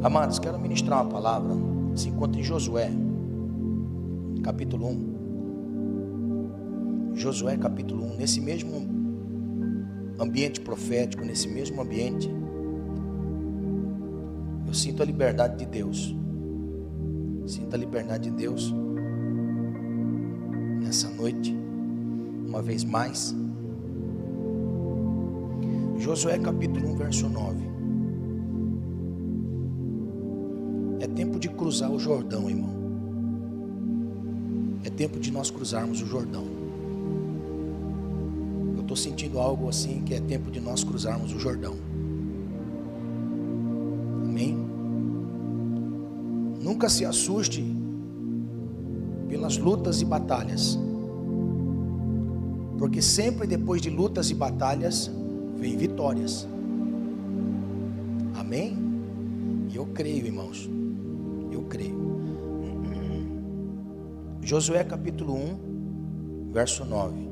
Amados, quero ministrar uma palavra. Se encontra em Josué, capítulo 1. Josué, capítulo 1. Nesse mesmo ambiente profético, nesse mesmo ambiente, eu sinto a liberdade de Deus. Sinto a liberdade de Deus nessa noite, uma vez mais. Josué capítulo 1, verso 9. Cruzar o Jordão, irmão. É tempo de nós cruzarmos o Jordão. Eu estou sentindo algo assim que é tempo de nós cruzarmos o Jordão. Amém? Nunca se assuste pelas lutas e batalhas. Porque sempre depois de lutas e batalhas, vem vitórias. Amém? E eu creio, irmãos. Josué capítulo 1, verso 9.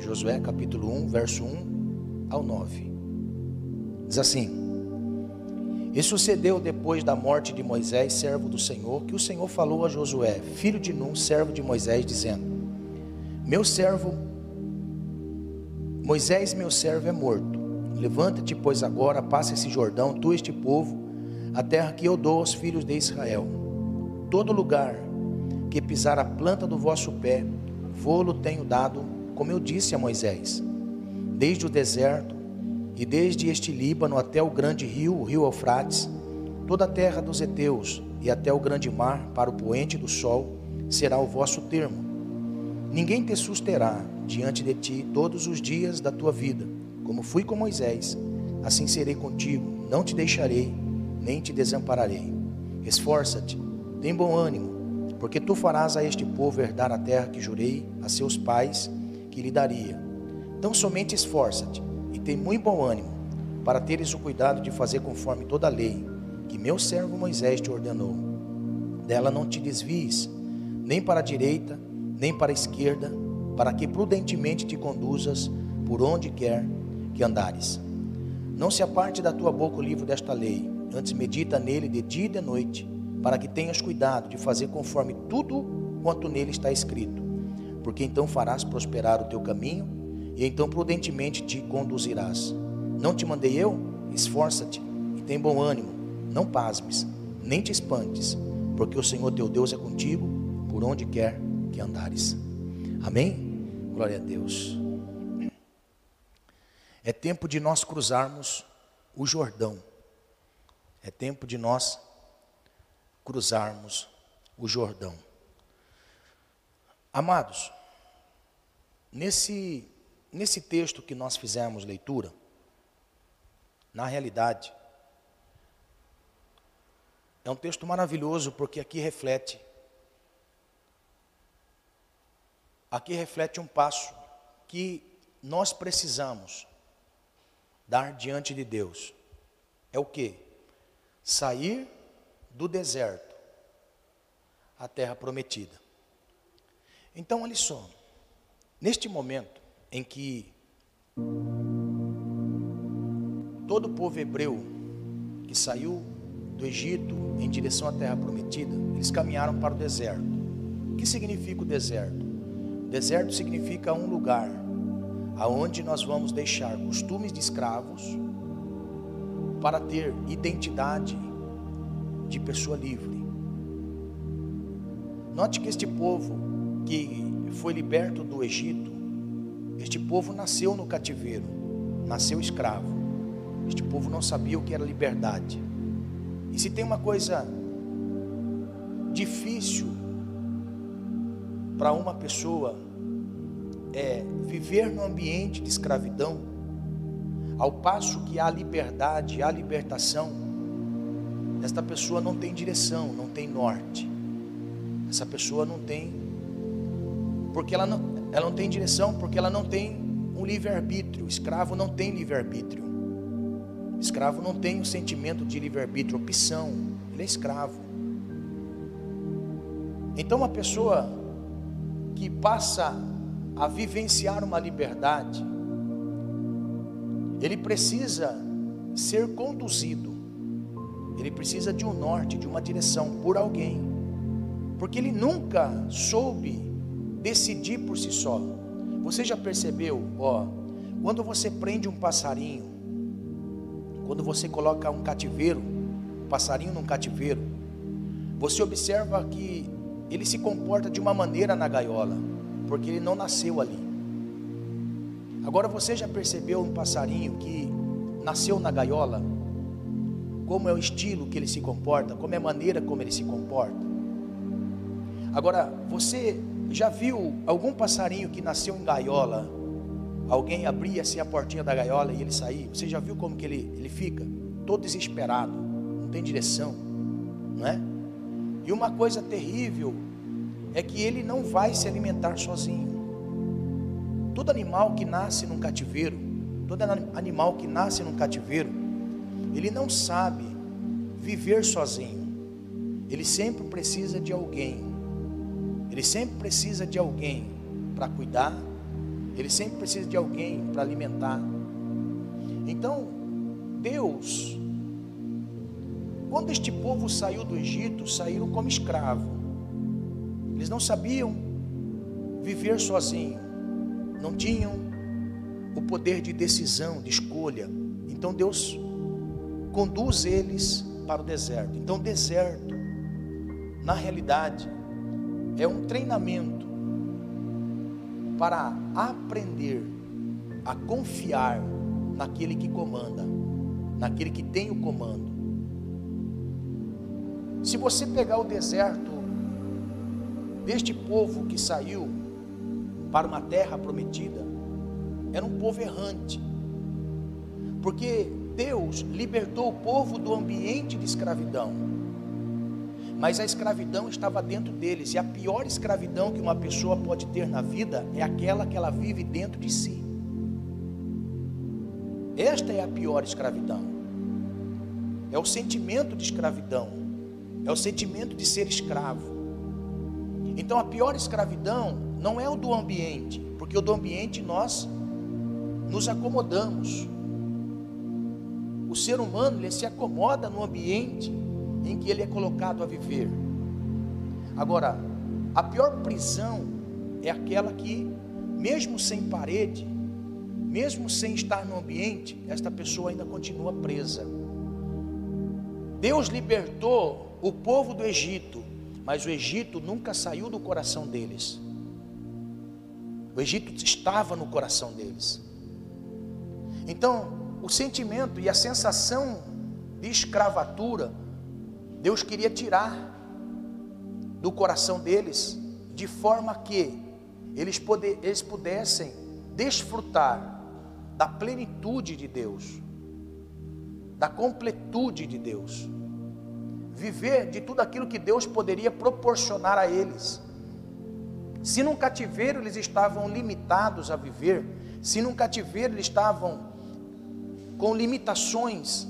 Josué capítulo 1, verso 1 ao 9. Diz assim: e sucedeu depois da morte de Moisés, servo do Senhor, que o Senhor falou a Josué, filho de Num, servo de Moisés, dizendo: Meu servo, Moisés, meu servo, é morto. Levanta-te, pois agora passa esse Jordão, tu este povo, a terra que eu dou aos filhos de Israel. Todo lugar que pisar a planta do vosso pé, vou-lo tenho dado, como eu disse a Moisés, desde o deserto e desde este Líbano até o grande rio, o rio Eufrates, toda a terra dos heteus e até o grande mar, para o poente do sol, será o vosso termo. Ninguém te susterá diante de ti todos os dias da tua vida, como fui com Moisés, assim serei contigo, não te deixarei, nem te desampararei. Esforça-te, tem bom ânimo, porque tu farás a este povo herdar a terra que jurei a seus pais que lhe daria. Então somente esforça-te tem muito bom ânimo, para teres o cuidado de fazer conforme toda a lei que meu servo Moisés te ordenou. Dela não te desvies, nem para a direita, nem para a esquerda, para que prudentemente te conduzas por onde quer que andares. Não se aparte da tua boca o livro desta lei, antes medita nele de dia e de noite, para que tenhas cuidado de fazer conforme tudo quanto nele está escrito, porque então farás prosperar o teu caminho e então prudentemente te conduzirás. Não te mandei eu? Esforça-te e tem bom ânimo, não pasmes, nem te espantes, porque o Senhor teu Deus é contigo por onde quer que andares. Amém? Glória a Deus. É tempo de nós cruzarmos o Jordão. É tempo de nós cruzarmos o Jordão. Amados, nesse Nesse texto que nós fizemos leitura, na realidade, é um texto maravilhoso porque aqui reflete aqui reflete um passo que nós precisamos dar diante de Deus. É o que? Sair do deserto à terra prometida. Então, olha só, neste momento, em que todo o povo hebreu que saiu do Egito em direção à terra prometida, eles caminharam para o deserto. O que significa o deserto? O deserto significa um lugar aonde nós vamos deixar costumes de escravos para ter identidade de pessoa livre. Note que este povo que foi liberto do Egito, este povo nasceu no cativeiro, nasceu escravo. Este povo não sabia o que era liberdade. E se tem uma coisa difícil para uma pessoa é viver no ambiente de escravidão, ao passo que há liberdade, há libertação, esta pessoa não tem direção, não tem norte. Essa pessoa não tem, porque ela não, ela não tem direção porque ela não tem um livre-arbítrio. Escravo não tem livre-arbítrio. Escravo não tem o um sentimento de livre-arbítrio, opção. Ele é escravo. Então, uma pessoa que passa a vivenciar uma liberdade, ele precisa ser conduzido, ele precisa de um norte, de uma direção por alguém, porque ele nunca soube decidir por si só. Você já percebeu, ó, quando você prende um passarinho, quando você coloca um cativeiro, um passarinho num cativeiro, você observa que ele se comporta de uma maneira na gaiola, porque ele não nasceu ali. Agora você já percebeu um passarinho que nasceu na gaiola? Como é o estilo que ele se comporta, como é a maneira como ele se comporta? Agora, você já viu algum passarinho que nasceu em gaiola? Alguém abria assim a portinha da gaiola e ele saía? Você já viu como que ele, ele fica? Todo desesperado, não tem direção, não é? E uma coisa terrível é que ele não vai se alimentar sozinho. Todo animal que nasce num cativeiro, todo animal que nasce num cativeiro, ele não sabe viver sozinho. Ele sempre precisa de alguém. Ele sempre precisa de alguém para cuidar. Ele sempre precisa de alguém para alimentar. Então, Deus, quando este povo saiu do Egito, saíram como escravo. Eles não sabiam viver sozinhos não tinham o poder de decisão, de escolha. Então Deus conduz eles para o deserto. Então, deserto, na realidade, é um treinamento para aprender a confiar naquele que comanda, naquele que tem o comando. Se você pegar o deserto deste povo que saiu para uma terra prometida, era um povo errante, porque Deus libertou o povo do ambiente de escravidão, mas a escravidão estava dentro deles, e a pior escravidão que uma pessoa pode ter na vida é aquela que ela vive dentro de si. Esta é a pior escravidão, é o sentimento de escravidão, é o sentimento de ser escravo. Então a pior escravidão não é o do ambiente, porque o do ambiente nós nos acomodamos. O ser humano ele se acomoda no ambiente em que ele é colocado a viver. Agora, a pior prisão é aquela que, mesmo sem parede, mesmo sem estar no ambiente, esta pessoa ainda continua presa. Deus libertou o povo do Egito, mas o Egito nunca saiu do coração deles. O Egito estava no coração deles. Então, o sentimento e a sensação de escravatura, Deus queria tirar do coração deles, de forma que eles, poder, eles pudessem desfrutar da plenitude de Deus, da completude de Deus, viver de tudo aquilo que Deus poderia proporcionar a eles. Se num cativeiro eles estavam limitados a viver, se num cativeiro eles estavam com limitações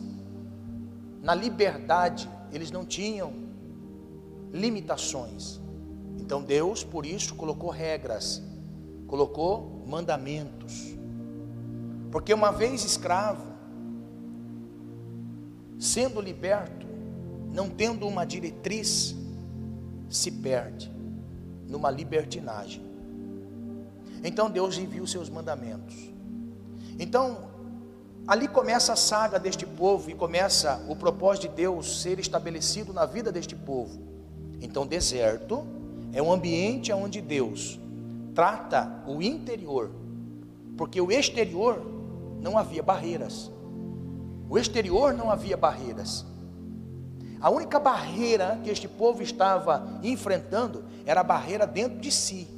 na liberdade, eles não tinham limitações. Então Deus, por isso, colocou regras, colocou mandamentos. Porque uma vez escravo, sendo liberto, não tendo uma diretriz, se perde numa libertinagem. Então Deus envia os seus mandamentos. Então, ali começa a saga deste povo e começa o propósito de Deus ser estabelecido na vida deste povo. Então, deserto é um ambiente onde Deus trata o interior, porque o exterior não havia barreiras. O exterior não havia barreiras. A única barreira que este povo estava enfrentando era a barreira dentro de si.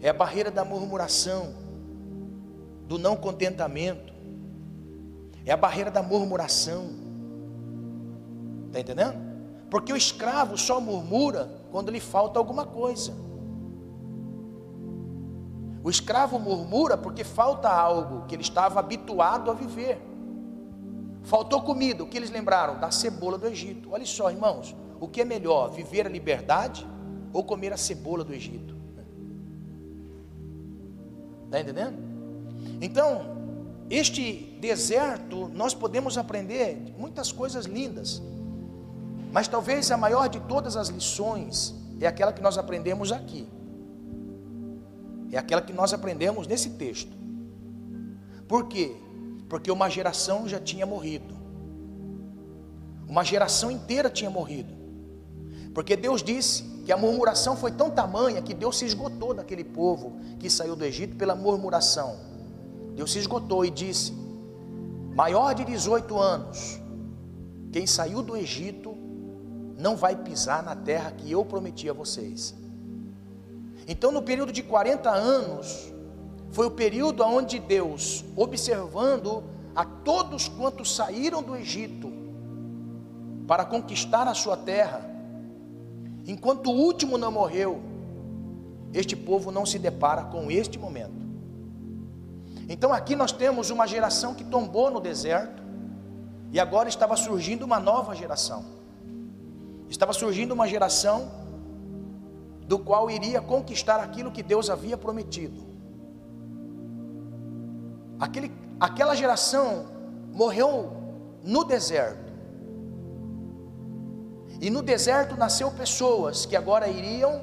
É a barreira da murmuração, do não contentamento. É a barreira da murmuração. Está entendendo? Porque o escravo só murmura quando lhe falta alguma coisa. O escravo murmura porque falta algo que ele estava habituado a viver. Faltou comida, o que eles lembraram? Da cebola do Egito. Olha só, irmãos, o que é melhor, viver a liberdade ou comer a cebola do Egito? Está entendendo? Então, este deserto, nós podemos aprender muitas coisas lindas, mas talvez a maior de todas as lições é aquela que nós aprendemos aqui, é aquela que nós aprendemos nesse texto. Por quê? Porque uma geração já tinha morrido, uma geração inteira tinha morrido, porque Deus disse que a murmuração foi tão tamanha que Deus se esgotou daquele povo que saiu do Egito pela murmuração. Deus se esgotou e disse: maior de 18 anos, quem saiu do Egito não vai pisar na terra que eu prometi a vocês. Então, no período de 40 anos, foi o período onde Deus, observando a todos quantos saíram do Egito para conquistar a sua terra, enquanto o último não morreu, este povo não se depara com este momento. Então aqui nós temos uma geração que tombou no deserto, e agora estava surgindo uma nova geração. Estava surgindo uma geração do qual iria conquistar aquilo que Deus havia prometido. Aquele, aquela geração morreu no deserto. E no deserto nasceu pessoas que agora iriam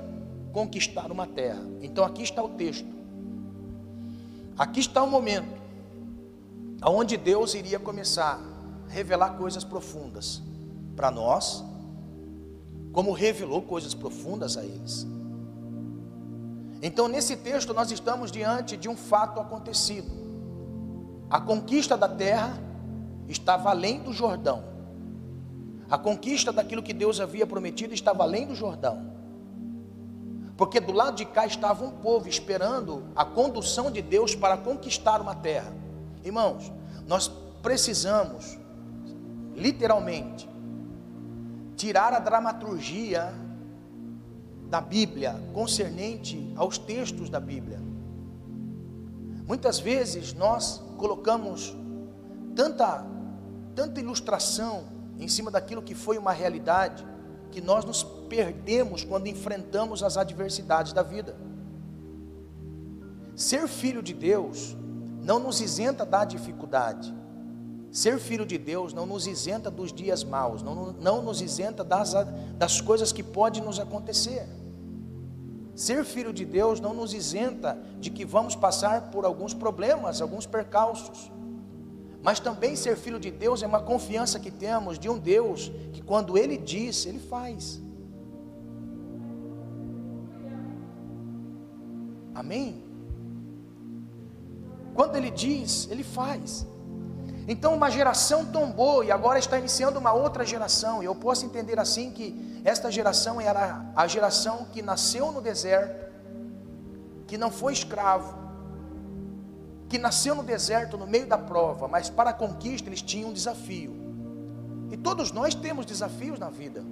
conquistar uma terra. Então aqui está o texto. Aqui está o momento onde Deus iria começar a revelar coisas profundas para nós, como revelou coisas profundas a eles. Então, nesse texto, nós estamos diante de um fato acontecido. A conquista da terra estava além do Jordão. A conquista daquilo que Deus havia prometido estava além do Jordão. Porque do lado de cá estava um povo esperando a condução de Deus para conquistar uma terra. Irmãos, nós precisamos, literalmente, tirar a dramaturgia da Bíblia concernente aos textos da Bíblia. Muitas vezes nós colocamos tanta, tanta ilustração em cima daquilo que foi uma realidade que nós nos perdemos quando enfrentamos as adversidades da vida. Ser filho de Deus não nos isenta da dificuldade. Ser filho de Deus não nos isenta dos dias maus, não, não nos isenta das, das coisas que podem nos acontecer. Ser filho de Deus não nos isenta de que vamos passar por alguns problemas, alguns percalços. Mas também ser filho de Deus é uma confiança que temos de um Deus que, quando Ele diz, Ele faz. Amém? Quando Ele diz, Ele faz. Então uma geração tombou e agora está iniciando uma outra geração. E eu posso entender assim que esta geração era a geração que nasceu no deserto, que não foi escravo, que nasceu no deserto, no meio da prova, mas para a conquista eles tinham um desafio. E todos nós temos desafios na vida.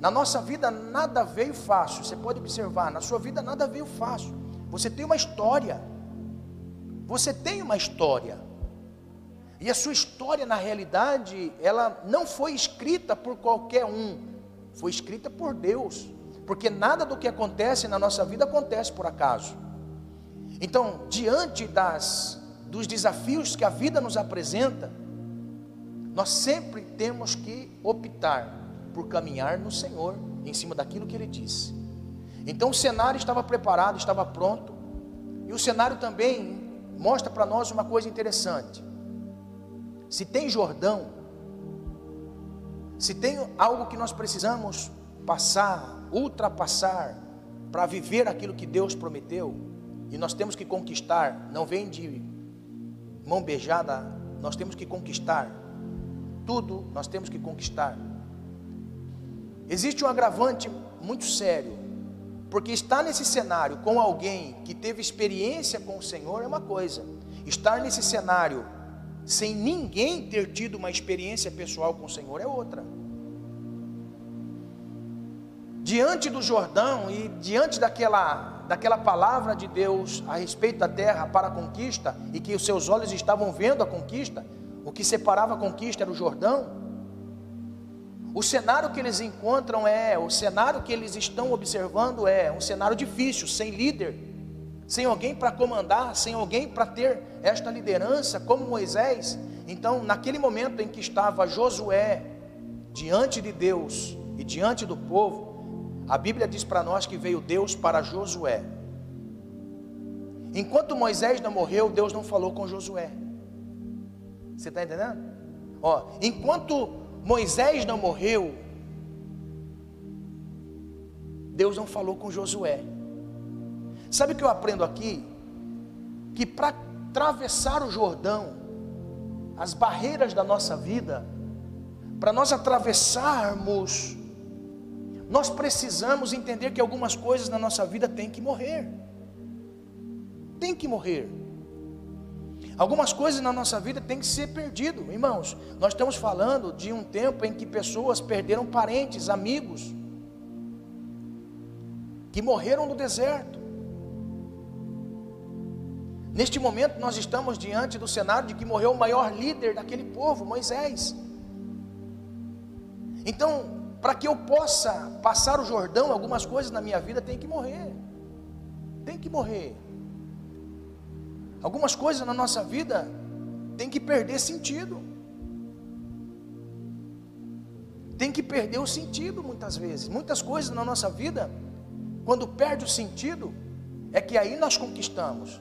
Na nossa vida nada veio fácil. Você pode observar, na sua vida nada veio fácil. Você tem uma história. Você tem uma história. E a sua história, na realidade, ela não foi escrita por qualquer um. Foi escrita por Deus. Porque nada do que acontece na nossa vida acontece por acaso. Então, diante das dos desafios que a vida nos apresenta, nós sempre temos que optar por caminhar no Senhor, em cima daquilo que Ele disse. Então o cenário estava preparado, estava pronto, e o cenário também mostra para nós uma coisa interessante. Se tem Jordão, se tem algo que nós precisamos passar, ultrapassar, para viver aquilo que Deus prometeu, e nós temos que conquistar, não vem de mão beijada, nós temos que conquistar. Tudo nós temos que conquistar. Existe um agravante muito sério, porque estar nesse cenário com alguém que teve experiência com o Senhor é uma coisa, estar nesse cenário sem ninguém ter tido uma experiência pessoal com o Senhor é outra. Diante do Jordão e diante daquela daquela palavra de Deus a respeito da terra para a conquista, e que os seus olhos estavam vendo a conquista, o que separava a conquista era o Jordão. O cenário que eles encontram é, o cenário que eles estão observando é um cenário difícil, sem líder, sem alguém para comandar, sem alguém para ter esta liderança, como Moisés. Então, naquele momento em que estava Josué diante de Deus e diante do povo, a Bíblia diz para nós que veio Deus para Josué. Enquanto Moisés não morreu, Deus não falou com Josué. Você está entendendo? Ó, enquanto Moisés não morreu, Deus não falou com Josué. Sabe o que eu aprendo aqui? Que para atravessar o Jordão, as barreiras da nossa vida, para nós atravessarmos, nós precisamos entender que algumas coisas na nossa vida têm que morrer. Tem que morrer. Algumas coisas na nossa vida têm que ser perdido, irmãos. Nós estamos falando de um tempo em que pessoas perderam parentes, amigos, que morreram no deserto. Neste momento, nós estamos diante do cenário de que morreu o maior líder daquele povo, Moisés. Então, para que eu possa passar o Jordão, algumas coisas na minha vida tem que morrer. Tem que morrer. Algumas coisas na nossa vida tem que perder sentido. Tem que perder o sentido muitas vezes. Muitas coisas na nossa vida, quando perde o sentido, é que aí nós conquistamos.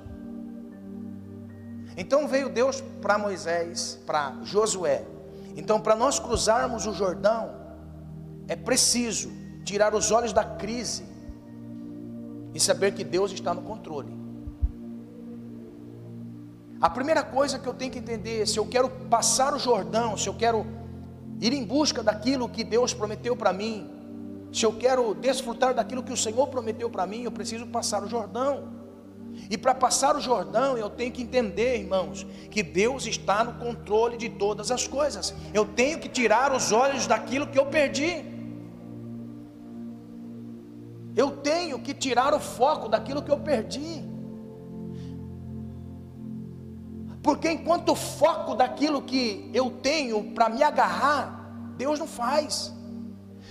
Então veio Deus para Moisés, para Josué. Então, para nós cruzarmos o Jordão, é preciso tirar os olhos da crise e saber que Deus está no controle. A primeira coisa que eu tenho que entender, se eu quero passar o Jordão, se eu quero ir em busca daquilo que Deus prometeu para mim, se eu quero desfrutar daquilo que o Senhor prometeu para mim, eu preciso passar o Jordão. E para passar o Jordão, eu tenho que entender, irmãos, que Deus está no controle de todas as coisas. Eu tenho que tirar os olhos daquilo que eu perdi. Eu tenho que tirar o foco daquilo que eu perdi. Porque enquanto o foco daquilo que eu tenho para me agarrar, Deus não faz.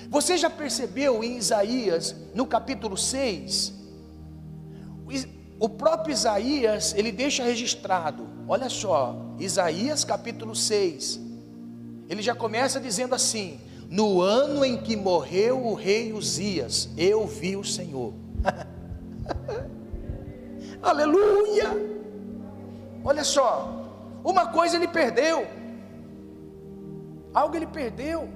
Você já percebeu em Isaías, no capítulo 6, o próprio Isaías, ele deixa registrado, olha só, Isaías capítulo 6, ele já começa dizendo assim: No ano em que morreu o rei Uzias, eu vi o Senhor. Aleluia! Olha só, uma coisa ele perdeu, algo ele perdeu.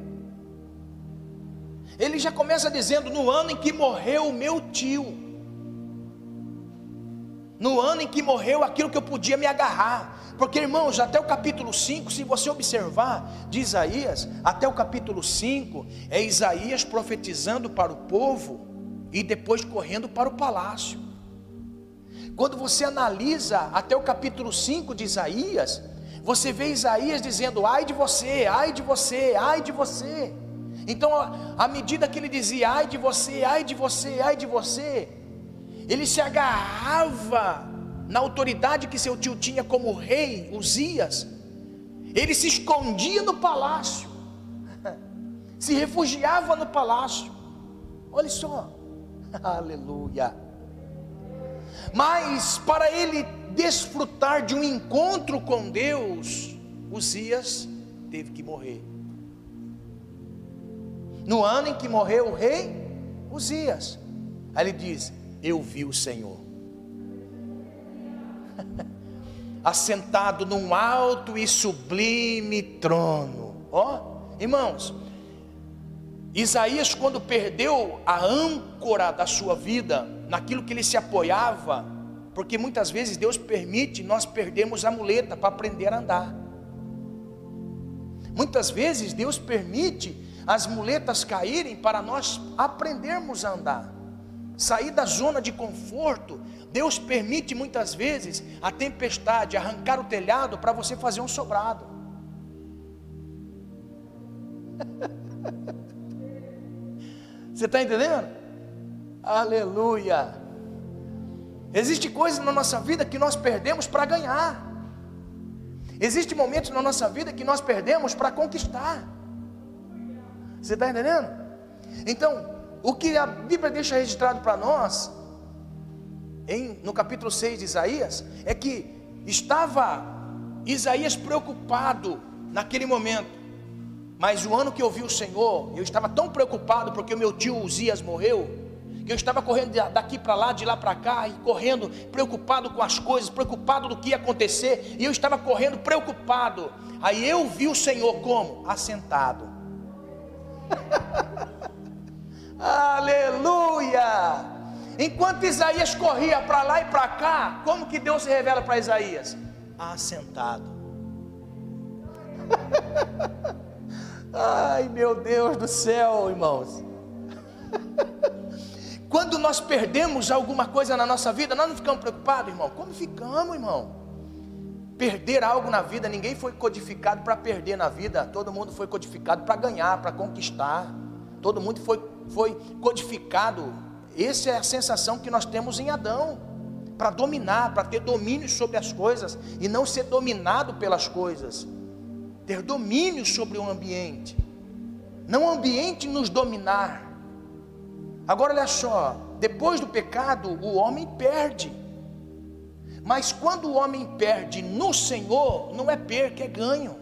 Ele já começa dizendo: No ano em que morreu o meu tio, no ano em que morreu aquilo que eu podia me agarrar. Porque, irmãos, até o capítulo 5, se você observar de Isaías, até o capítulo 5, é Isaías profetizando para o povo e depois correndo para o palácio. Quando você analisa até o capítulo 5 de Isaías, você vê Isaías dizendo: ai de você, ai de você, ai de você. Então, à medida que ele dizia, ai de você, ai de você, ai de você, ele se agarrava na autoridade que seu tio tinha como rei, Uzias, ele se escondia no palácio, se refugiava no palácio, olha só, aleluia. Mas para ele desfrutar de um encontro com Deus, Uzias teve que morrer. No ano em que morreu o rei Uzias, aí ele diz: eu vi o Senhor. Assentado num alto e sublime trono. Ó, oh, irmãos, Isaías, quando perdeu a âncora da sua vida, naquilo que ele se apoiava, porque muitas vezes Deus permite nós perdermos a muleta para aprender a andar. Muitas vezes Deus permite as muletas caírem para nós aprendermos a andar sair da zona de conforto. Deus permite muitas vezes a tempestade arrancar o telhado para você fazer um sobrado. Você está entendendo? Aleluia. Existe coisas na nossa vida que nós perdemos para ganhar. Existem momentos na nossa vida que nós perdemos para conquistar. Você está entendendo? Então, o que a Bíblia deixa registrado para nós em, no capítulo 6 de Isaías, é que estava Isaías preocupado naquele momento. Mas o ano que eu vi o Senhor, eu estava tão preocupado porque o meu tio Uzias morreu, que eu estava correndo daqui para lá, de lá para cá, e correndo, preocupado com as coisas, preocupado do que ia acontecer, e eu estava correndo preocupado. Aí eu vi o Senhor como? Assentado. Aleluia! Enquanto Isaías corria para lá e para cá, como que Deus se revela para Isaías? Assentado. Ai, meu Deus do céu, irmãos. Quando nós perdemos alguma coisa na nossa vida, nós não ficamos preocupados, irmão? Como ficamos, irmão? Perder algo na vida, ninguém foi codificado para perder na vida, todo mundo foi codificado para ganhar, para conquistar. Todo mundo foi, foi codificado. Essa é a sensação que nós temos em Adão, para dominar, para ter domínio sobre as coisas e não ser dominado pelas coisas ter domínio sobre o ambiente, não o ambiente nos dominar. Agora olha só, depois do pecado, o homem perde. Mas quando o homem perde no Senhor, não é perca, é ganho.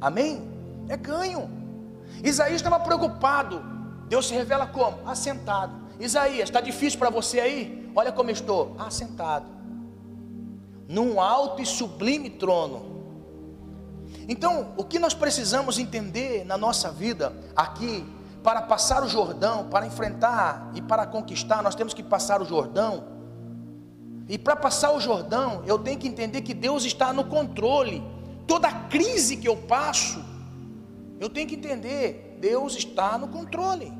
Amém? É ganho. Isaías estava preocupado. Deus se revela como? Assentado. Isaías, está difícil para você aí? Olha como estou. Assentado num alto e sublime trono. Então, o que nós precisamos entender na nossa vida aqui, para passar o Jordão, para enfrentar e para conquistar, nós temos que passar o Jordão. E para passar o Jordão, eu tenho que entender que Deus está no controle. Toda crise que eu passo, eu tenho que entender, Deus está no controle.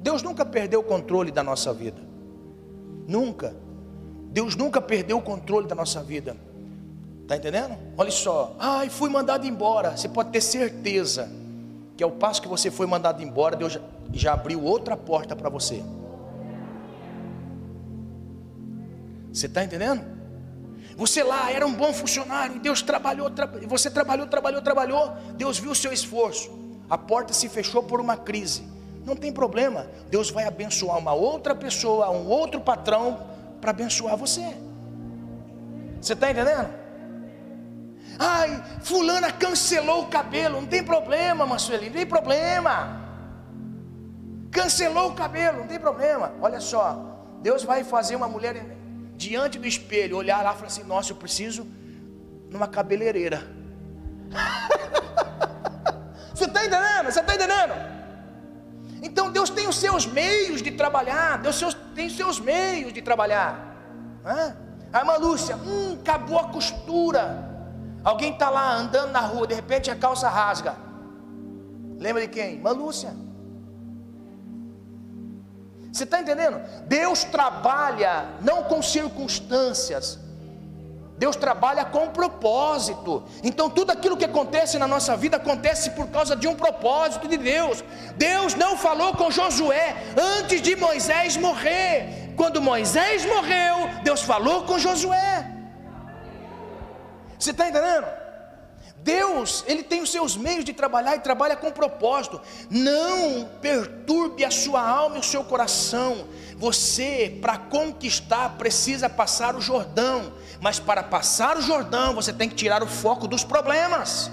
Deus nunca perdeu o controle da nossa vida. Nunca. Deus nunca perdeu o controle da nossa vida. Está entendendo? Olha só. Ai, fui mandado embora. Você pode ter certeza que ao passo que você foi mandado embora, Deus já, abriu outra porta para você. Você está entendendo? Você lá era um bom funcionário, Deus trabalhou, tra... você trabalhou, trabalhou, trabalhou, Deus viu o seu esforço, a porta se fechou por uma crise. Não tem problema, Deus vai abençoar uma outra pessoa, um outro patrão, para abençoar você. Você está entendendo? Ai, fulana cancelou o cabelo, não tem problema, Marcelinho, não tem problema. Cancelou o cabelo, não tem problema. Olha só, Deus vai fazer uma mulher diante do espelho, olhar lá e falar assim: Nossa, eu preciso numa cabeleireira. Você está entendendo? Você está entendendo? Então Deus tem os seus meios de trabalhar, Deus tem os seus meios de trabalhar. A irmã Lúcia, hum, acabou a costura. Alguém está lá andando na rua, de repente a calça rasga. Lembra de quem? Irmã Lúcia. Você está entendendo? Deus trabalha não com circunstâncias, Deus trabalha com propósito. Então tudo aquilo que acontece na nossa vida acontece por causa de um propósito de Deus. Deus não falou com Josué antes de Moisés morrer. Quando Moisés morreu, Deus falou com Josué. Você está entendendo? Deus, Ele tem os seus meios de trabalhar e trabalha com propósito. Não perturbe a sua alma e o seu coração. Você, para conquistar, precisa passar o Jordão. Mas para passar o Jordão, você tem que tirar o foco dos problemas,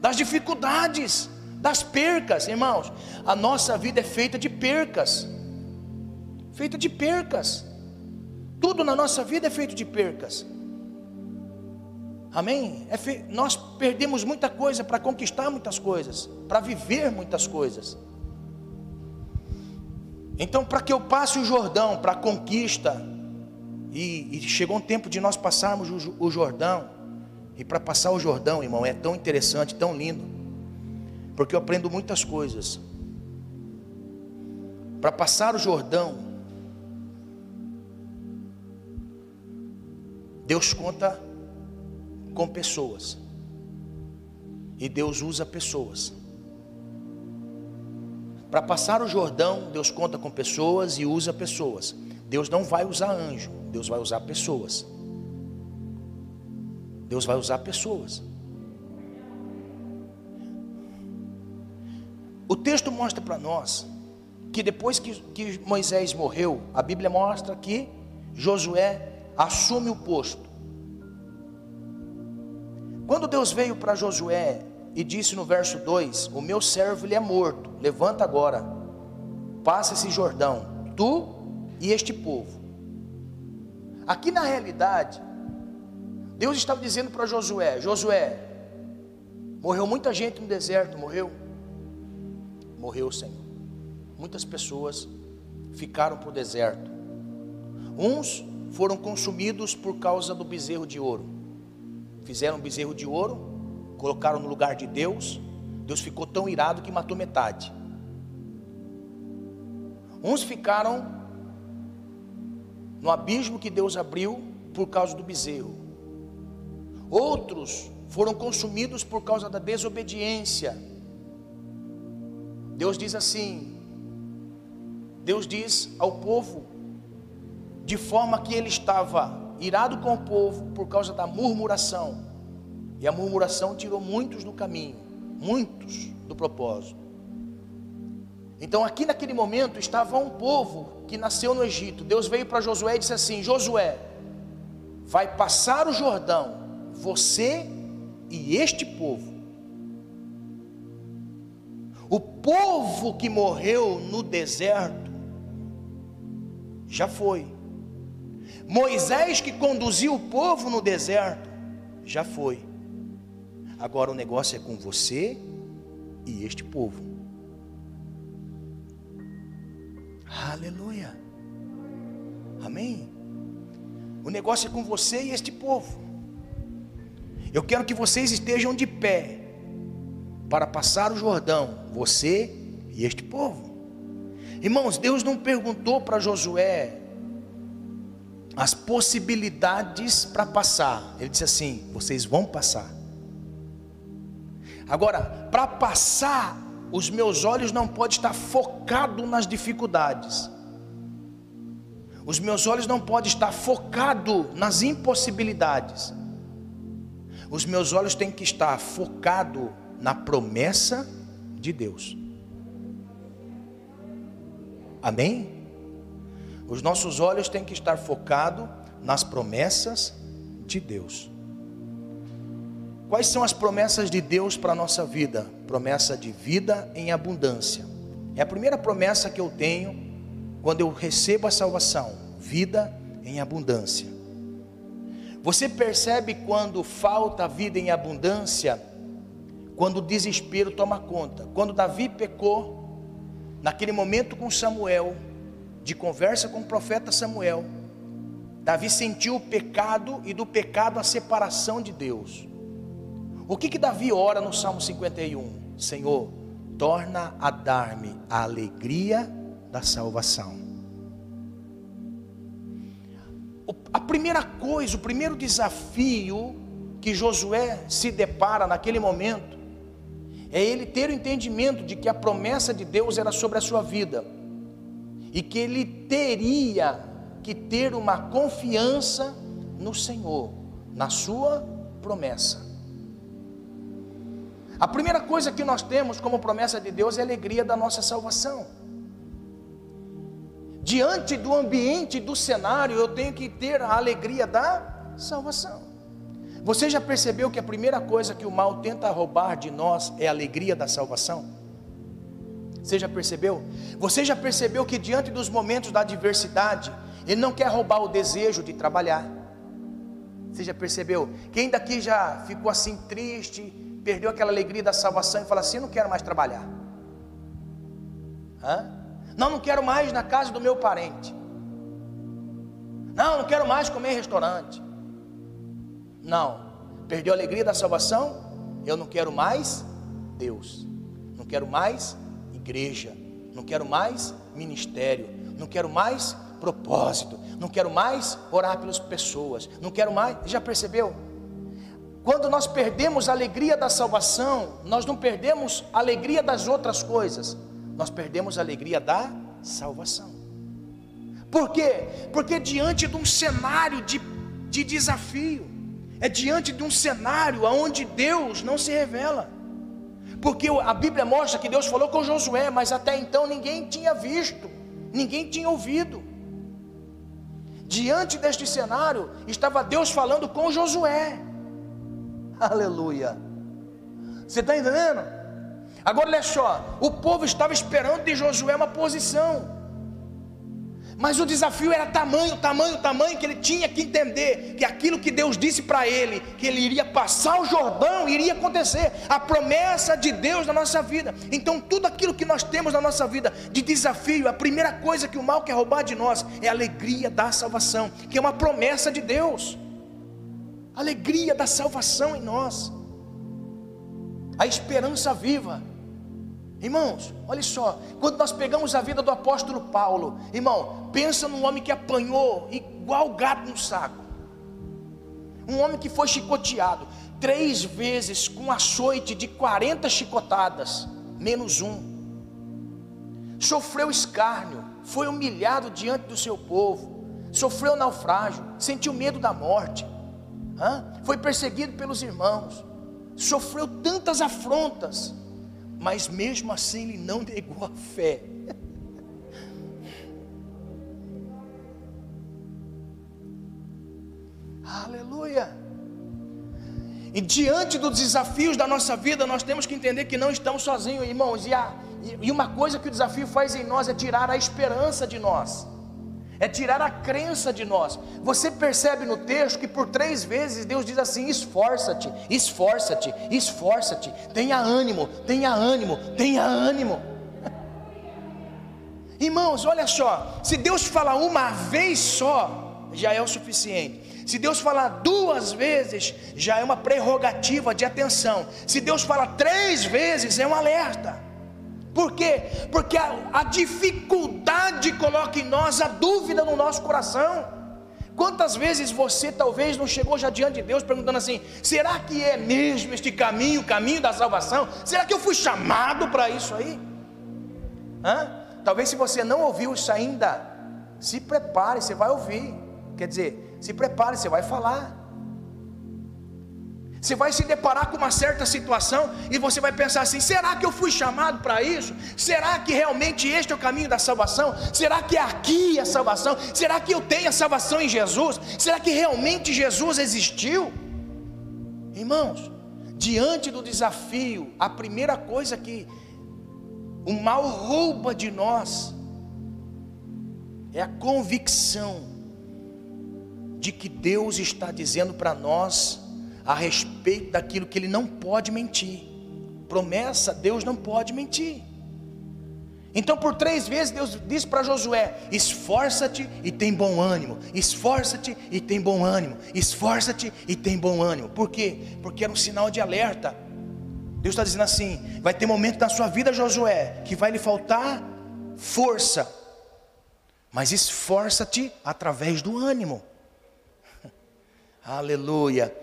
das dificuldades, das percas, irmãos. A nossa vida é feita de percas. Feita de percas. Tudo na nossa vida é feito de percas. Amém? É fe... Nós perdemos muita coisa para conquistar muitas coisas, para viver muitas coisas. Então, para que eu passe o Jordão para a conquista, e, e, chegou um tempo de nós passarmos o, o Jordão, e para passar o Jordão, irmão, é tão interessante, tão lindo, porque eu aprendo muitas coisas. Para passar o Jordão, Deus conta com pessoas. E Deus usa pessoas. Para passar o Jordão, Deus conta com pessoas e usa pessoas. Deus não vai usar anjo, Deus vai usar pessoas. Deus vai usar pessoas. O texto mostra para nós que depois que, que Moisés morreu, a Bíblia mostra que Josué assume o posto. Quando Deus veio para Josué e disse no verso 2: O meu servo ele é morto, levanta agora, passa esse Jordão, tu e este povo. Aqui na realidade, Deus estava dizendo para Josué: Josué, morreu muita gente no deserto, morreu? Morreu, Senhor. Muitas pessoas ficaram para o deserto. Uns foram consumidos por causa do bezerro de ouro. Fizeram um bezerro de ouro, colocaram no lugar de Deus. Deus ficou tão irado que matou metade. Uns ficaram no abismo que Deus abriu por causa do bezerro. Outros foram consumidos por causa da desobediência. Deus diz assim: Deus diz ao povo, de forma que ele estava irado com o povo por causa da murmuração, e a murmuração tirou muitos do caminho, muitos do propósito. Então, aqui naquele momento estava um povo que nasceu no Egito. Deus veio para Josué e disse assim: Josué, vai passar o Jordão, você e este povo. O povo que morreu no deserto já foi. Moisés que conduziu o povo no deserto já foi. Agora o negócio é com você e este povo. Aleluia. Amém. O negócio é com você e este povo. Eu quero que vocês estejam de pé para passar o Jordão, você e este povo. Irmãos, Deus não perguntou para Josué as possibilidades para passar. Ele disse assim: vocês vão passar. Agora, para passar, os meus olhos não podem estar focados nas dificuldades. Os meus olhos não podem estar focados nas impossibilidades. Os meus olhos têm que estar focados na promessa de Deus. Amém? Os nossos olhos têm que estar focados nas promessas de Deus. Quais são as promessas de Deus para a nossa vida? Promessa de vida em abundância. É a primeira promessa que eu tenho quando eu recebo a salvação: vida em abundância. Você percebe quando falta vida em abundância, quando o desespero toma conta. Quando Davi pecou, naquele momento com Samuel, de conversa com o profeta Samuel, Davi sentiu o pecado e do pecado a separação de Deus. O que que Davi ora no Salmo 51? Senhor, torna a dar-me a alegria da salvação. A primeira coisa, o primeiro desafio que Josué se depara naquele momento é ele ter o entendimento de que a promessa de Deus era sobre a sua vida e que ele teria que ter uma confiança no Senhor, na sua promessa. A primeira coisa que nós temos como promessa de Deus é a alegria da nossa salvação. Diante do ambiente, do cenário, eu tenho que ter a alegria da salvação. Você já percebeu que a primeira coisa que o mal tenta roubar de nós é a alegria da salvação? Você já percebeu? Você já percebeu que diante dos momentos da adversidade, ele não quer roubar o desejo de trabalhar? Você já percebeu? Quem daqui já ficou assim triste, perdeu aquela alegria da salvação e fala assim: não quero mais trabalhar? Hã? Não, não quero mais na casa do meu parente. Não, não quero mais comer em restaurante. Não. Perdeu a alegria da salvação? Eu não quero mais Deus. Não quero mais igreja. Não quero mais ministério. Não quero mais propósito. Não quero mais orar pelas pessoas. Não quero mais. Já percebeu? Quando nós perdemos a alegria da salvação, nós não perdemos a alegria das outras coisas, nós perdemos a alegria da salvação. Por quê? Porque diante de um cenário de, de desafio, é diante de um cenário onde Deus não se revela. Porque a Bíblia mostra que Deus falou com Josué, mas até então ninguém tinha visto, ninguém tinha ouvido. Diante deste cenário, estava Deus falando com Josué. Aleluia. Você está entendendo? Agora olha só, o povo estava esperando de Josué uma posição. Mas o desafio era tamanho, tamanho, tamanho, que ele tinha que entender que aquilo que Deus disse para ele, que ele iria passar o Jordão, iria acontecer, a promessa de Deus na nossa vida. Então, tudo aquilo que nós temos na nossa vida de desafio, a primeira coisa que o mal quer roubar de nós é a alegria da salvação, que é uma promessa de Deus. alegria da salvação em nós, a esperança viva. Irmãos, olha só, quando nós pegamos a vida do apóstolo Paulo, irmão, pensa num homem que apanhou igual gato no saco. Um homem que foi chicoteado três vezes com açoite de 40 chicotadas, menos um. Sofreu escárnio, foi humilhado diante do seu povo, sofreu naufrágio, sentiu medo da morte, foi perseguido pelos irmãos, sofreu tantas afrontas mas mesmo assim ele não negou a fé. Aleluia. E diante dos desafios da nossa vida, nós temos que entender que não estamos sozinhos, irmãos. E, a, e uma coisa que o desafio faz em nós é tirar a esperança de nós é tirar a crença de nós. Você percebe no texto que por três vezes Deus diz assim: esforça-te, esforça-te, esforça-te, tenha ânimo, tenha ânimo, tenha ânimo. Irmãos, olha só, se Deus falar uma vez só, já é o suficiente. Se Deus falar duas vezes, já é uma prerrogativa de atenção. Se Deus falar três vezes, é um alerta. Por quê? Porque a, a dificuldade coloca em nós a dúvida no nosso coração. Quantas vezes você talvez não chegou já diante de Deus perguntando assim: será que é mesmo este caminho, o caminho da salvação? Será que eu fui chamado para isso aí? Hã? Talvez se você não ouviu isso ainda, se prepare, você vai ouvir. Quer dizer, se prepare, você vai falar. Você vai se deparar com uma certa situação e você vai pensar assim: será que eu fui chamado para isso? Será que realmente este é o caminho da salvação? Será que é aqui a salvação? Será que eu tenho a salvação em Jesus? Será que realmente Jesus existiu? Irmãos, diante do desafio, a primeira coisa que o mal rouba de nós é a convicção de que Deus está dizendo para nós a respeito daquilo que ele não pode mentir. Promessa, Deus não pode mentir. Então, por três vezes, Deus disse para Josué: esforça-te e tem bom ânimo, esforça-te e tem bom ânimo, esforça-te e tem bom ânimo. Por quê? Porque era um sinal de alerta. Deus está dizendo assim: vai ter momento na sua vida, Josué, que vai lhe faltar força, mas esforça-te através do ânimo. Aleluia.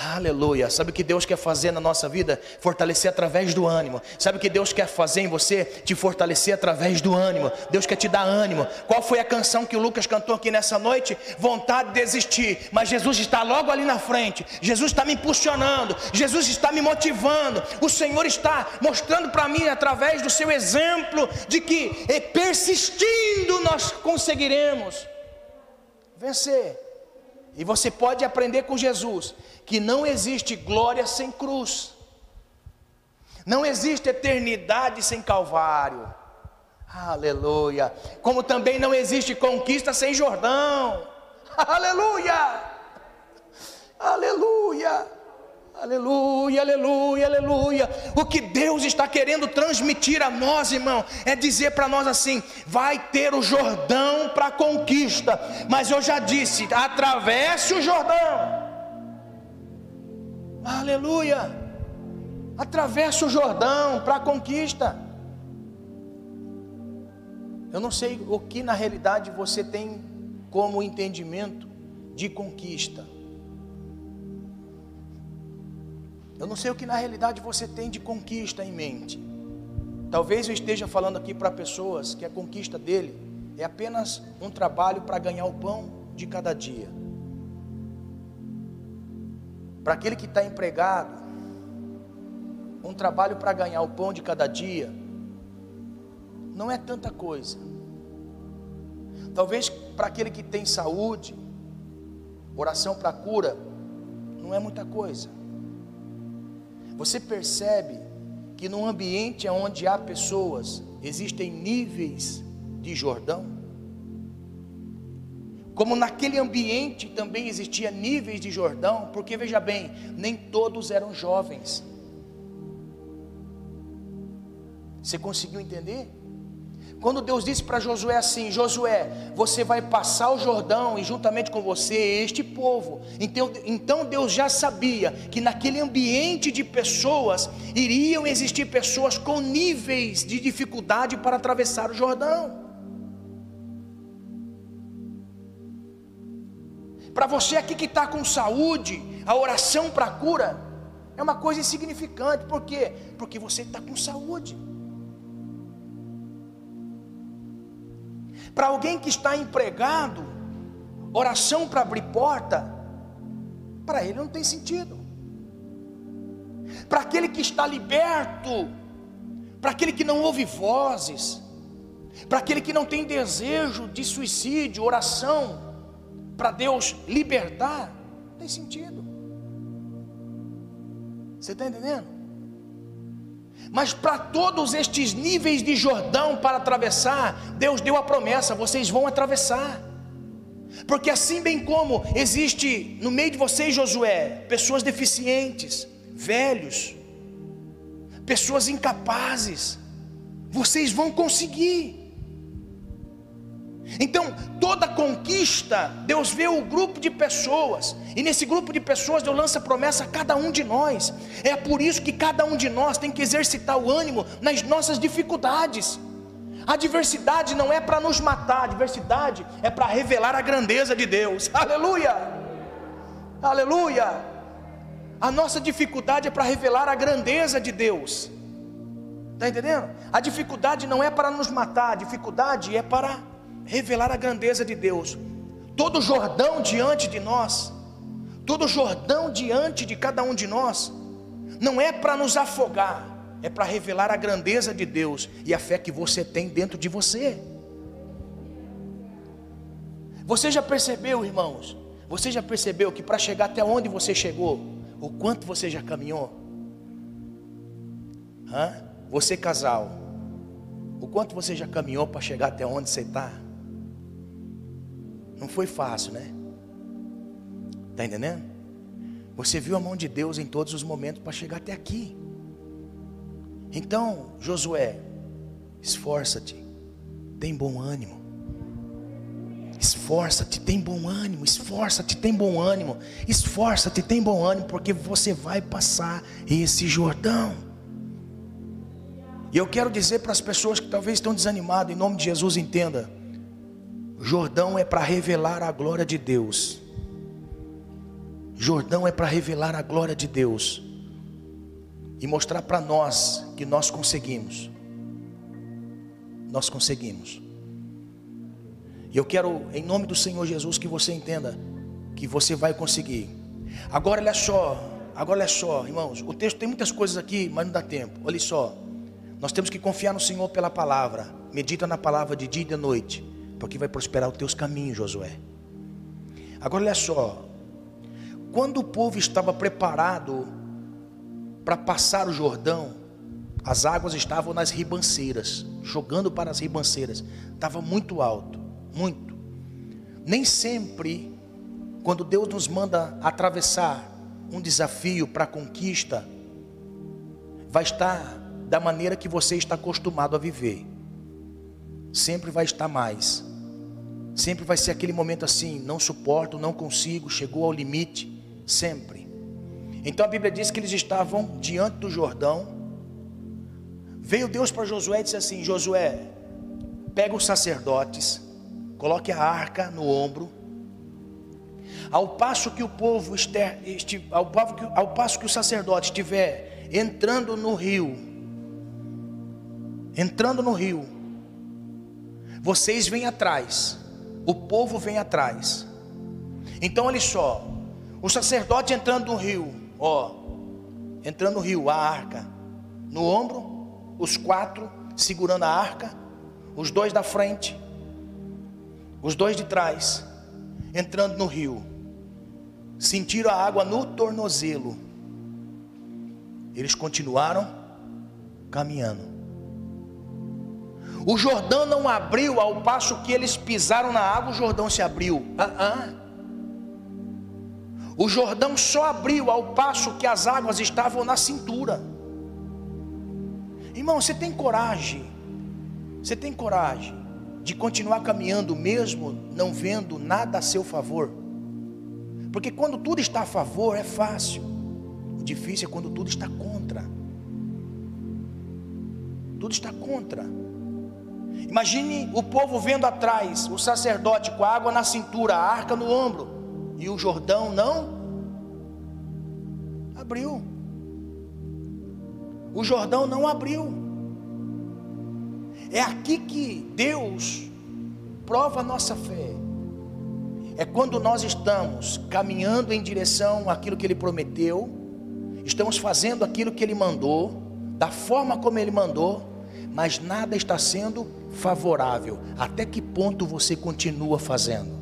Aleluia. Sabe o que Deus quer fazer na nossa vida? Fortalecer através do ânimo. Sabe o que Deus quer fazer em você? Te fortalecer através do ânimo. Deus quer te dar ânimo. Qual foi a canção que o Lucas cantou aqui nessa noite? Vontade de desistir. Mas Jesus está logo ali na frente. Jesus está me impulsionando. Jesus está me motivando. O Senhor está mostrando para mim, através do seu exemplo, de que persistindo nós conseguiremos vencer. E você pode aprender com Jesus que não existe glória sem cruz, não existe eternidade sem Calvário. Aleluia. Como também não existe conquista sem Jordão. Aleluia. Aleluia. Aleluia, aleluia, aleluia. O que Deus está querendo transmitir a nós, irmão, é dizer para nós assim: vai ter o Jordão para conquista, mas eu já disse, atravesse o Jordão. Aleluia. Atravesse o Jordão para conquista. Eu não sei o que na realidade você tem como entendimento de conquista. Eu não sei o que na realidade você tem de conquista em mente. Talvez eu esteja falando aqui para pessoas que a conquista dele é apenas um trabalho para ganhar o pão de cada dia. Para aquele que está empregado, um trabalho para ganhar o pão de cada dia, não é tanta coisa. Talvez para aquele que tem saúde, oração para cura, não é muita coisa. Você percebe que num ambiente onde há pessoas, existem níveis de Jordão? Como naquele ambiente também existia níveis de Jordão, porque veja bem, nem todos eram jovens. Você conseguiu entender? Quando Deus disse para Josué assim: Josué, você vai passar o Jordão e juntamente com você este povo. Então, então Deus já sabia que naquele ambiente de pessoas iriam existir pessoas com níveis de dificuldade para atravessar o Jordão. Para você aqui que está com saúde, a oração para cura é uma coisa insignificante. Por quê? Porque você está com saúde. Para alguém que está empregado, oração para abrir porta, para ele não tem sentido. Para aquele que está liberto, para aquele que não ouve vozes, para aquele que não tem desejo de suicídio, oração, para Deus libertar, não tem sentido. Você está entendendo? Mas para todos estes níveis de Jordão para atravessar, Deus deu a promessa: vocês vão atravessar. Porque assim bem como existe no meio de vocês, Josué, pessoas deficientes, velhos, pessoas incapazes, vocês vão conseguir. Então, toda conquista, Deus vê o grupo de pessoas, e nesse grupo de pessoas, Deus lança promessa a cada um de nós. É por isso que cada um de nós tem que exercitar o ânimo nas nossas dificuldades. A adversidade não é para nos matar, a adversidade é para revelar a grandeza de Deus. Aleluia! Aleluia! A nossa dificuldade é para revelar a grandeza de Deus. Está entendendo? A dificuldade não é para nos matar, a dificuldade é para revelar a grandeza de Deus. Todo Jordão diante de nós, todo Jordão diante de cada um de nós, não é para nos afogar, é para revelar a grandeza de Deus e a fé que você tem dentro de você. Você já percebeu, irmãos? Você já percebeu que para chegar até onde você chegou, o quanto você já caminhou? Hã? Você casal, o quanto você já caminhou para chegar até onde você está? Não foi fácil, né? Está entendendo? Você viu a mão de Deus em todos os momentos para chegar até aqui. Então, Josué, esforça-te, tem bom ânimo. Esforça-te, tem bom ânimo. Esforça-te, tem bom ânimo. Esforça-te, tem bom ânimo, porque você vai passar esse Jordão. E eu quero dizer para as pessoas que talvez estão desanimadas, em nome de Jesus, entenda. Jordão é para revelar a glória de Deus. Jordão é para revelar a glória de Deus e mostrar para nós que nós conseguimos. Nós conseguimos. E eu quero, em nome do Senhor Jesus, que você entenda que você vai conseguir. Agora olha só, agora olha só, irmãos, o texto tem muitas coisas aqui, mas não dá tempo. Olha só. Nós temos que confiar no Senhor pela palavra. Medita na palavra de dia e de noite porque vai prosperar os teus caminhos, Josué. Agora olha só, quando o povo estava preparado para passar o Jordão, as águas estavam nas ribanceiras, jogando para as ribanceiras, estava muito alto, muito. Nem sempre, quando Deus nos manda atravessar um desafio para conquista, vai estar da maneira que você está acostumado a viver. Sempre vai estar mais. Sempre vai ser aquele momento assim, não suporto, não consigo, chegou ao limite, sempre. Então a Bíblia diz que eles estavam diante do Jordão. Veio Deus para Josué e disse assim: Josué, pega os sacerdotes, coloque a arca no ombro. Ao passo que o povo ester, ao, ao passo que o sacerdote estiver entrando no rio, entrando no rio, vocês vêm atrás o povo vem atrás. Então olha só, o sacerdote entrando no rio, ó, entrando no rio, a arca, no ombro, os quatro segurando a arca, os dois da frente, os dois de trás, entrando no rio. Sentiram a água no tornozelo. Eles continuaram caminhando. O Jordão não abriu ao passo que eles pisaram na água, o Jordão se abriu. Ah, ah. O Jordão só abriu ao passo que as águas estavam na cintura. Irmão, você tem coragem? Você tem coragem de continuar caminhando mesmo não vendo nada a seu favor? Porque quando tudo está a favor é fácil. O difícil é quando tudo está contra. Tudo está contra. Imagine o povo vendo atrás, o sacerdote com a água na cintura, a arca no ombro, e o Jordão não abriu. O Jordão não abriu. É aqui que Deus prova a nossa fé. É quando nós estamos caminhando em direção àquilo que Ele prometeu, estamos fazendo aquilo que Ele mandou, da forma como Ele mandou, mas nada está sendo favorável. Até que ponto você continua fazendo?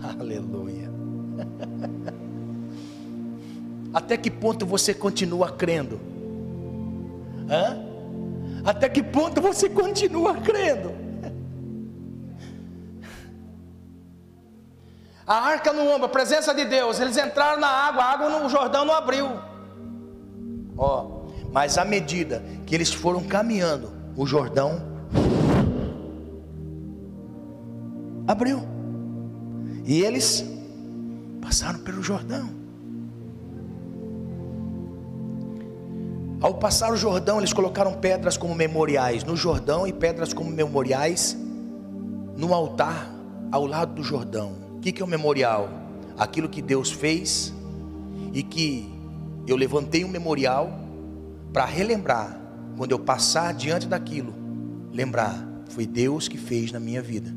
Aleluia. Até que ponto você continua crendo? Hã? Até que ponto você continua crendo? A arca no ombro, a presença de Deus. Eles entraram na água, a água no Jordão não abriu. Ó, mas à medida que eles foram caminhando, o Jordão abriu. E eles passaram pelo Jordão. Ao passar o Jordão, eles colocaram pedras como memoriais no Jordão e pedras como memoriais no altar ao lado do Jordão. O que é o memorial? Aquilo que Deus fez e que eu levantei um memorial para relembrar, quando eu passar diante daquilo, lembrar, foi Deus que fez na minha vida.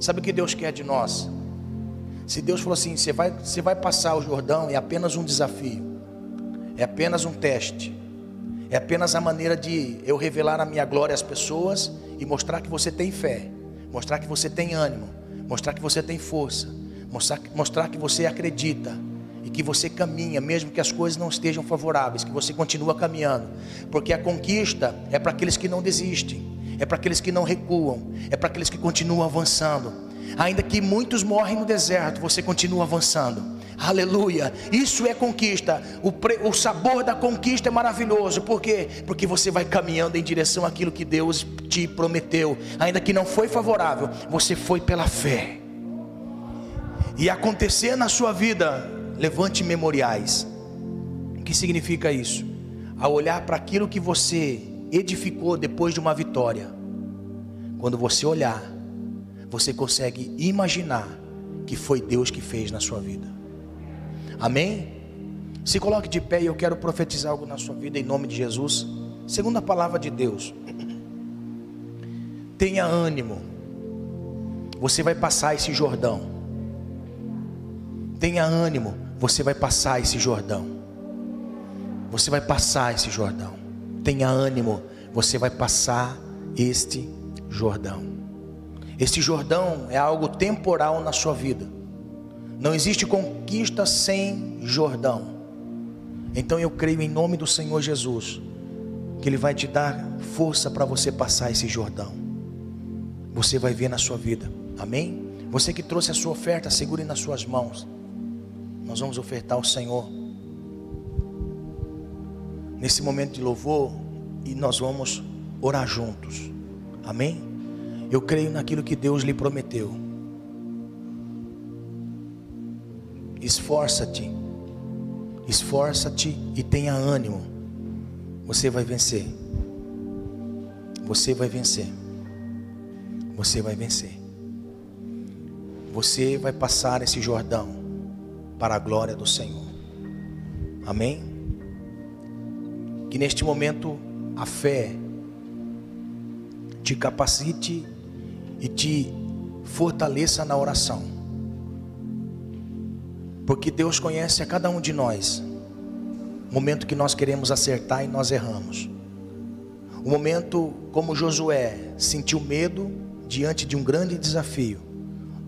Sabe o que Deus quer de nós? Se Deus falou assim, você vai, você vai passar o Jordão, é apenas um desafio, é apenas um teste, é apenas a maneira de eu revelar a minha glória às pessoas e mostrar que você tem fé, mostrar que você tem ânimo, mostrar que você tem força, mostrar, mostrar que você acredita, que você caminha, mesmo que as coisas não estejam favoráveis, que você continua caminhando, porque a conquista é para aqueles que não desistem, é para aqueles que não recuam, é para aqueles que continuam avançando. Ainda que muitos morrem no deserto, você continua avançando. Aleluia, isso é conquista. O, pre, o sabor da conquista é maravilhoso, por quê? Porque você vai caminhando em direção àquilo que Deus te prometeu, ainda que não foi favorável, você foi pela fé. E acontecer na sua vida levante memoriais. O que significa isso? A olhar para aquilo que você edificou depois de uma vitória. Quando você olhar, você consegue imaginar que foi Deus que fez na sua vida. Amém? Se coloque de pé e eu quero profetizar algo na sua vida em nome de Jesus. Segundo a palavra de Deus. Tenha ânimo. Você vai passar esse Jordão. Tenha ânimo você vai passar esse Jordão. Você vai passar esse Jordão. Tenha ânimo, você vai passar este Jordão. Este Jordão é algo temporal na sua vida. Não existe conquista sem Jordão. Então eu creio em nome do Senhor Jesus que Ele vai te dar força para você passar esse Jordão. Você vai ver na sua vida. Amém? Você que trouxe a sua oferta, segure nas suas mãos. Nós vamos ofertar ao Senhor nesse momento de louvor e nós vamos orar juntos. Amém? Eu creio naquilo que Deus lhe prometeu. Esforça-te, esforça-te e tenha ânimo. Você vai vencer. Você vai vencer. Você vai vencer. Você vai passar esse Jordão para a glória do Senhor. Amém? Que neste momento a fé te capacite e te fortaleça na oração. Porque Deus conhece a cada um de nós. O momento que nós queremos acertar e nós erramos. O momento como Josué sentiu medo diante de um grande desafio.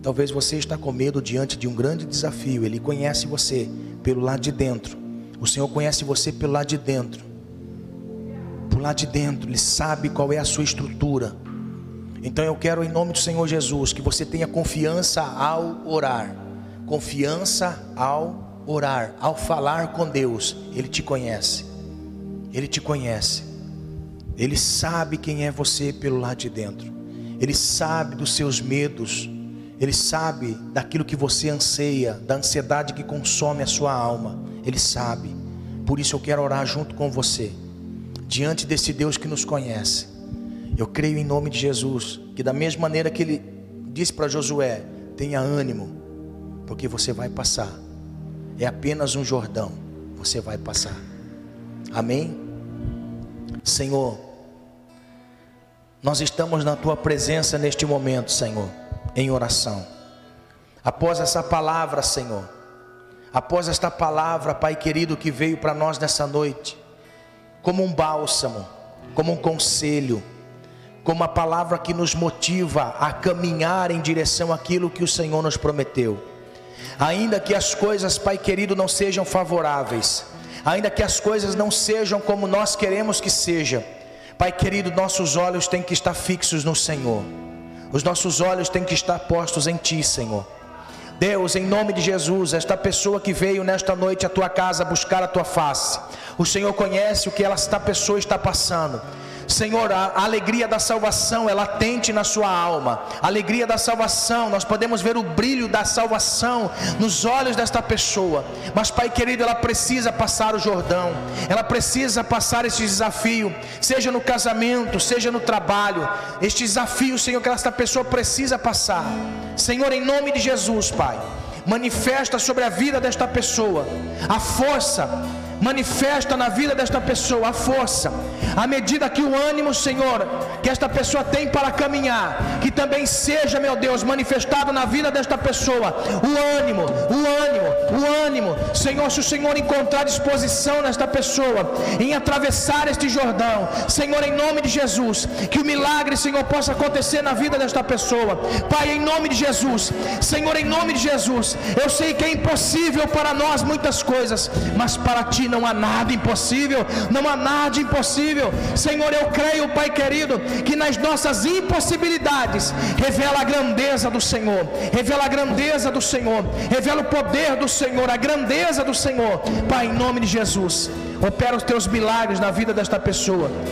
Talvez você está com medo diante de um grande desafio. Ele conhece você pelo lado de dentro. O Senhor conhece você pelo lado de dentro. Por lado de dentro, Ele sabe qual é a sua estrutura. Então eu quero, em nome do Senhor Jesus, que você tenha confiança ao orar. Confiança ao orar, ao falar com Deus. Ele te conhece. Ele te conhece. Ele sabe quem é você pelo lado de dentro. Ele sabe dos seus medos. Ele sabe daquilo que você anseia, da ansiedade que consome a sua alma. Ele sabe. Por isso eu quero orar junto com você, diante desse Deus que nos conhece. Eu creio em nome de Jesus, que da mesma maneira que ele disse para Josué: tenha ânimo, porque você vai passar. É apenas um Jordão, você vai passar. Amém? Senhor, nós estamos na tua presença neste momento, Senhor, em oração. Após essa palavra, Senhor, após esta palavra, Pai querido, que veio para nós nessa noite, como um bálsamo, como um conselho, como uma palavra que nos motiva a caminhar em direção àquilo que o Senhor nos prometeu. Ainda que as coisas, Pai querido, não sejam favoráveis, ainda que as coisas não sejam como nós queremos que seja, Pai querido, nossos olhos têm que estar fixos no Senhor. Os nossos olhos têm que estar postos em Ti, Senhor. Deus, em nome de Jesus, esta pessoa que veio nesta noite à tua casa buscar a tua face, o Senhor conhece o que esta pessoa está passando. Senhor, a alegria da salvação é latente na sua alma. A alegria da salvação, nós podemos ver o brilho da salvação nos olhos desta pessoa. Mas, Pai querido, ela precisa passar o Jordão. Ela precisa passar esse desafio, seja no casamento, seja no trabalho. Este desafio, Senhor, que esta pessoa precisa passar. Senhor, em nome de Jesus, Pai, manifesta sobre a vida desta pessoa a força manifesta na vida desta pessoa a força, à medida que o ânimo, Senhor, que esta pessoa tem para caminhar, que também seja, meu Deus, manifestado na vida desta pessoa, o ânimo, o ânimo, o ânimo, Senhor, se o Senhor encontrar disposição nesta pessoa em atravessar este Jordão, Senhor, em nome de Jesus, que o milagre, Senhor, possa acontecer na vida desta pessoa, Pai, em nome de Jesus, Senhor, em nome de Jesus, eu sei que é impossível para nós muitas coisas, mas para Ti não há nada impossível, não há nada impossível. Senhor, eu creio, Pai querido, que nas nossas impossibilidades revela a grandeza do Senhor, revela a grandeza do Senhor, revela o poder do Senhor, a grandeza do Senhor. Pai, em nome de Jesus, opera os teus milagres na vida desta pessoa.